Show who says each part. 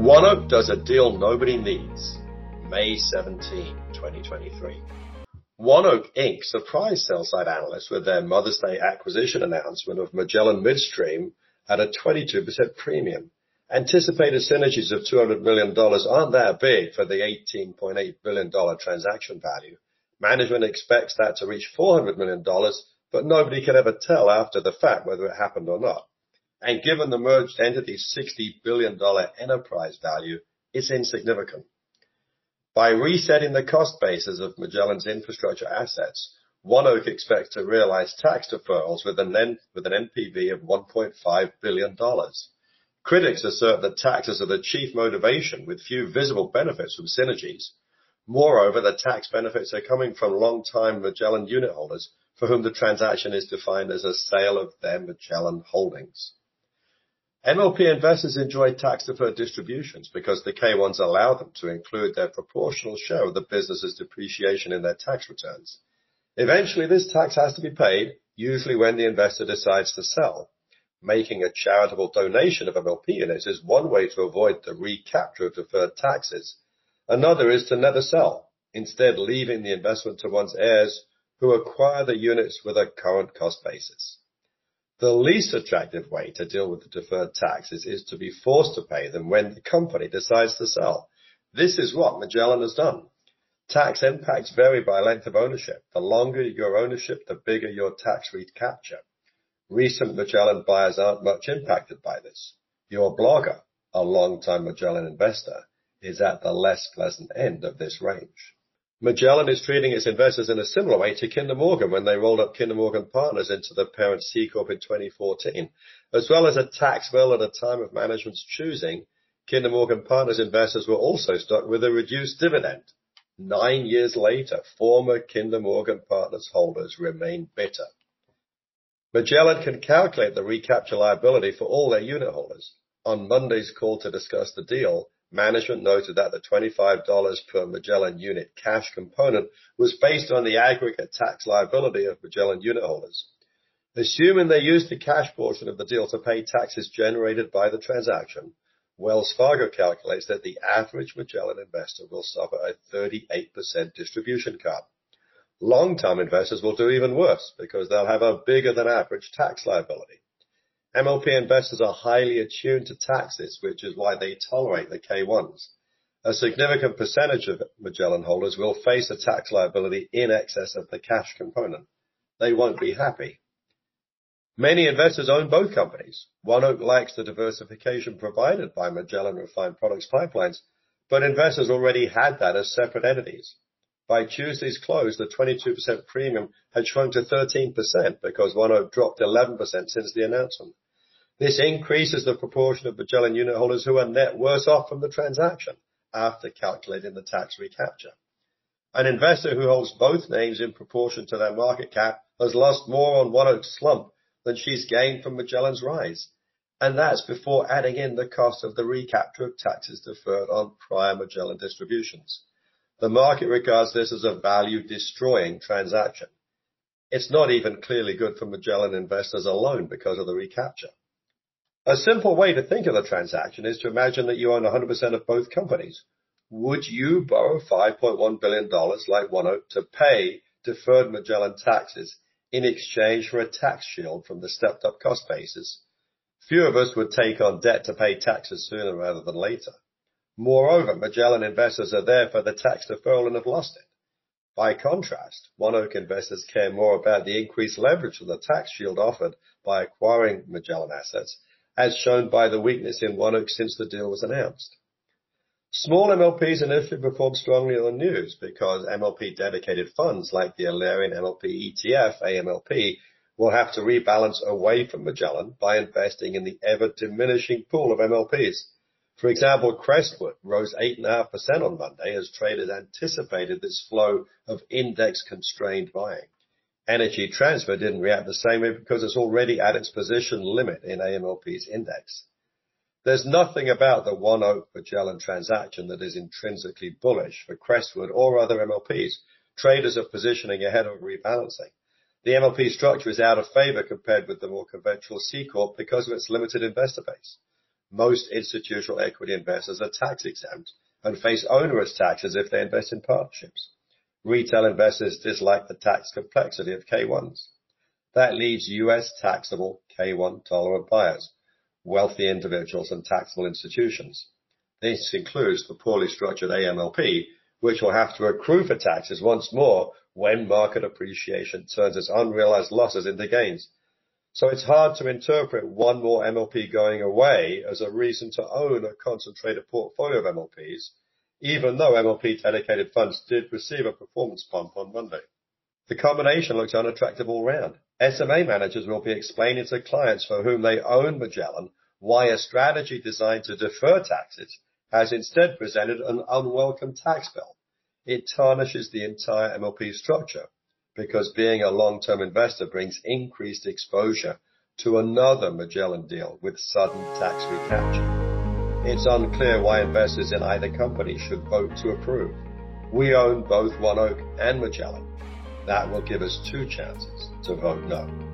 Speaker 1: ONEOK does a deal nobody needs. May 17, 2023. ONEOK Inc. surprised sell-side analysts with their Mother's Day acquisition announcement of Magellan Midstream at a 22% premium. Anticipated synergies of $200 million aren't that big for the $18.8 billion transaction value. Management expects that to reach $400 million, but nobody can ever tell after the fact whether it happened or not. And given the merged entity's $60 billion enterprise value, it's insignificant. By resetting the cost basis of Magellan's infrastructure assets, ONEOK expects to realize tax deferrals with an NPV of $1.5 billion. Critics assert that taxes are the chief motivation with few visible benefits from synergies. Moreover, the tax benefits are coming from long-time Magellan unit holders for whom the transaction is defined as a sale of their Magellan holdings. MLP investors enjoy tax-deferred distributions because the K-1s allow them to include their proportional share of the business's depreciation in their tax returns. Eventually, this tax has to be paid, usually when the investor decides to sell. Making a charitable donation of MLP units is one way to avoid the recapture of deferred taxes. Another is to never sell, instead leaving the investment to one's heirs who acquire the units with a current cost basis. The least attractive way to deal with the deferred taxes is to be forced to pay them when the company decides to sell. This is what Magellan has done. Tax impacts vary by length of ownership. The longer your ownership, the bigger your tax recapture. Recent Magellan buyers aren't much impacted by this. Your blogger, a long-time Magellan investor, is at the less pleasant end of this range. Magellan is treating its investors in a similar way to Kinder Morgan when they rolled up Kinder Morgan Partners into the parent C corp in 2014. As well as a tax bill at a time of management's choosing, Kinder Morgan Partners investors were also stuck with a reduced dividend. Nine years later, former Kinder Morgan Partners holders remain bitter. Magellan can calculate the recapture liability for all their unit holders. On Monday's call to discuss the deal, management noted that the $25 per Magellan unit cash component was based on the aggregate tax liability of Magellan unit holders. Assuming they used the cash portion of the deal to pay taxes generated by the transaction, Wells Fargo calculates that the average Magellan investor will suffer a 38% distribution cut. Long-term investors will do even worse because they'll have a bigger than average tax liability. MLP investors are highly attuned to taxes, which is why they tolerate the K-1s. A significant percentage of Magellan holders will face a tax liability in excess of the cash component. They won't be happy. Many investors own both companies. ONEOK likes the diversification provided by Magellan Refined Products Pipelines, but investors already had that as separate entities. By Tuesday's close, the 22% premium had shrunk to 13% because ONEOK dropped 11% since the announcement. This increases the proportion of Magellan unit holders who are net worse off from the transaction after calculating the tax recapture. An investor who holds both names in proportion to their market cap has lost more on ONEOK's slump than she's gained from Magellan's rise. And that's before adding in the cost of the recapture of taxes deferred on prior Magellan distributions. The market regards this as a value-destroying transaction. It's not even clearly good for Magellan investors alone because of the recapture. A simple way to think of the transaction is to imagine that you own 100% of both companies. Would you borrow $5.1 billion like ONEOK to pay deferred Magellan taxes in exchange for a tax shield from the stepped-up cost basis? Few of us would take on debt to pay taxes sooner rather than later. Moreover, Magellan investors are there for the tax deferral and have lost it. By contrast, ONEOK investors care more about the increased leverage of the tax shield offered by acquiring Magellan assets, as shown by the weakness in ONEOK since the deal was announced. Small MLPs initially performed strongly on the news because MLP dedicated funds like the Alerian MLP ETF, AMLP, will have to rebalance away from Magellan by investing in the ever-diminishing pool of MLPs. For example, Crestwood rose 8.5% on Monday as traders anticipated this flow of index-constrained buying. Energy Transfer didn't react the same way because it's already at its position limit in AMLP's index. There's nothing about the ONEOK Magellan transaction that is intrinsically bullish for Crestwood or other MLPs. Traders are positioning ahead of rebalancing. The MLP structure is out of favor compared with the more conventional C corp because of its limited investor base. Most institutional equity investors are tax exempt and face onerous taxes if they invest in partnerships. Retail investors dislike the tax complexity of K1s. That leaves US taxable K1 tolerant buyers, wealthy individuals and taxable institutions. This includes the poorly structured AMLP, which will have to accrue for taxes once more when market appreciation turns its unrealized losses into gains. So it's hard to interpret one more MLP going away as a reason to own a concentrated portfolio of MLPs, even though MLP dedicated funds did receive a performance pump on Monday. The combination looks unattractive all round. SMA managers will be explaining to clients for whom they own Magellan why a strategy designed to defer taxes has instead presented an unwelcome tax bill. It tarnishes the entire MLP structure because being a long-term investor brings increased exposure to another Magellan deal with sudden tax recapture. It's unclear why investors in either company should vote to approve. We own both ONEOK and Magellan. That will give us two chances to vote no.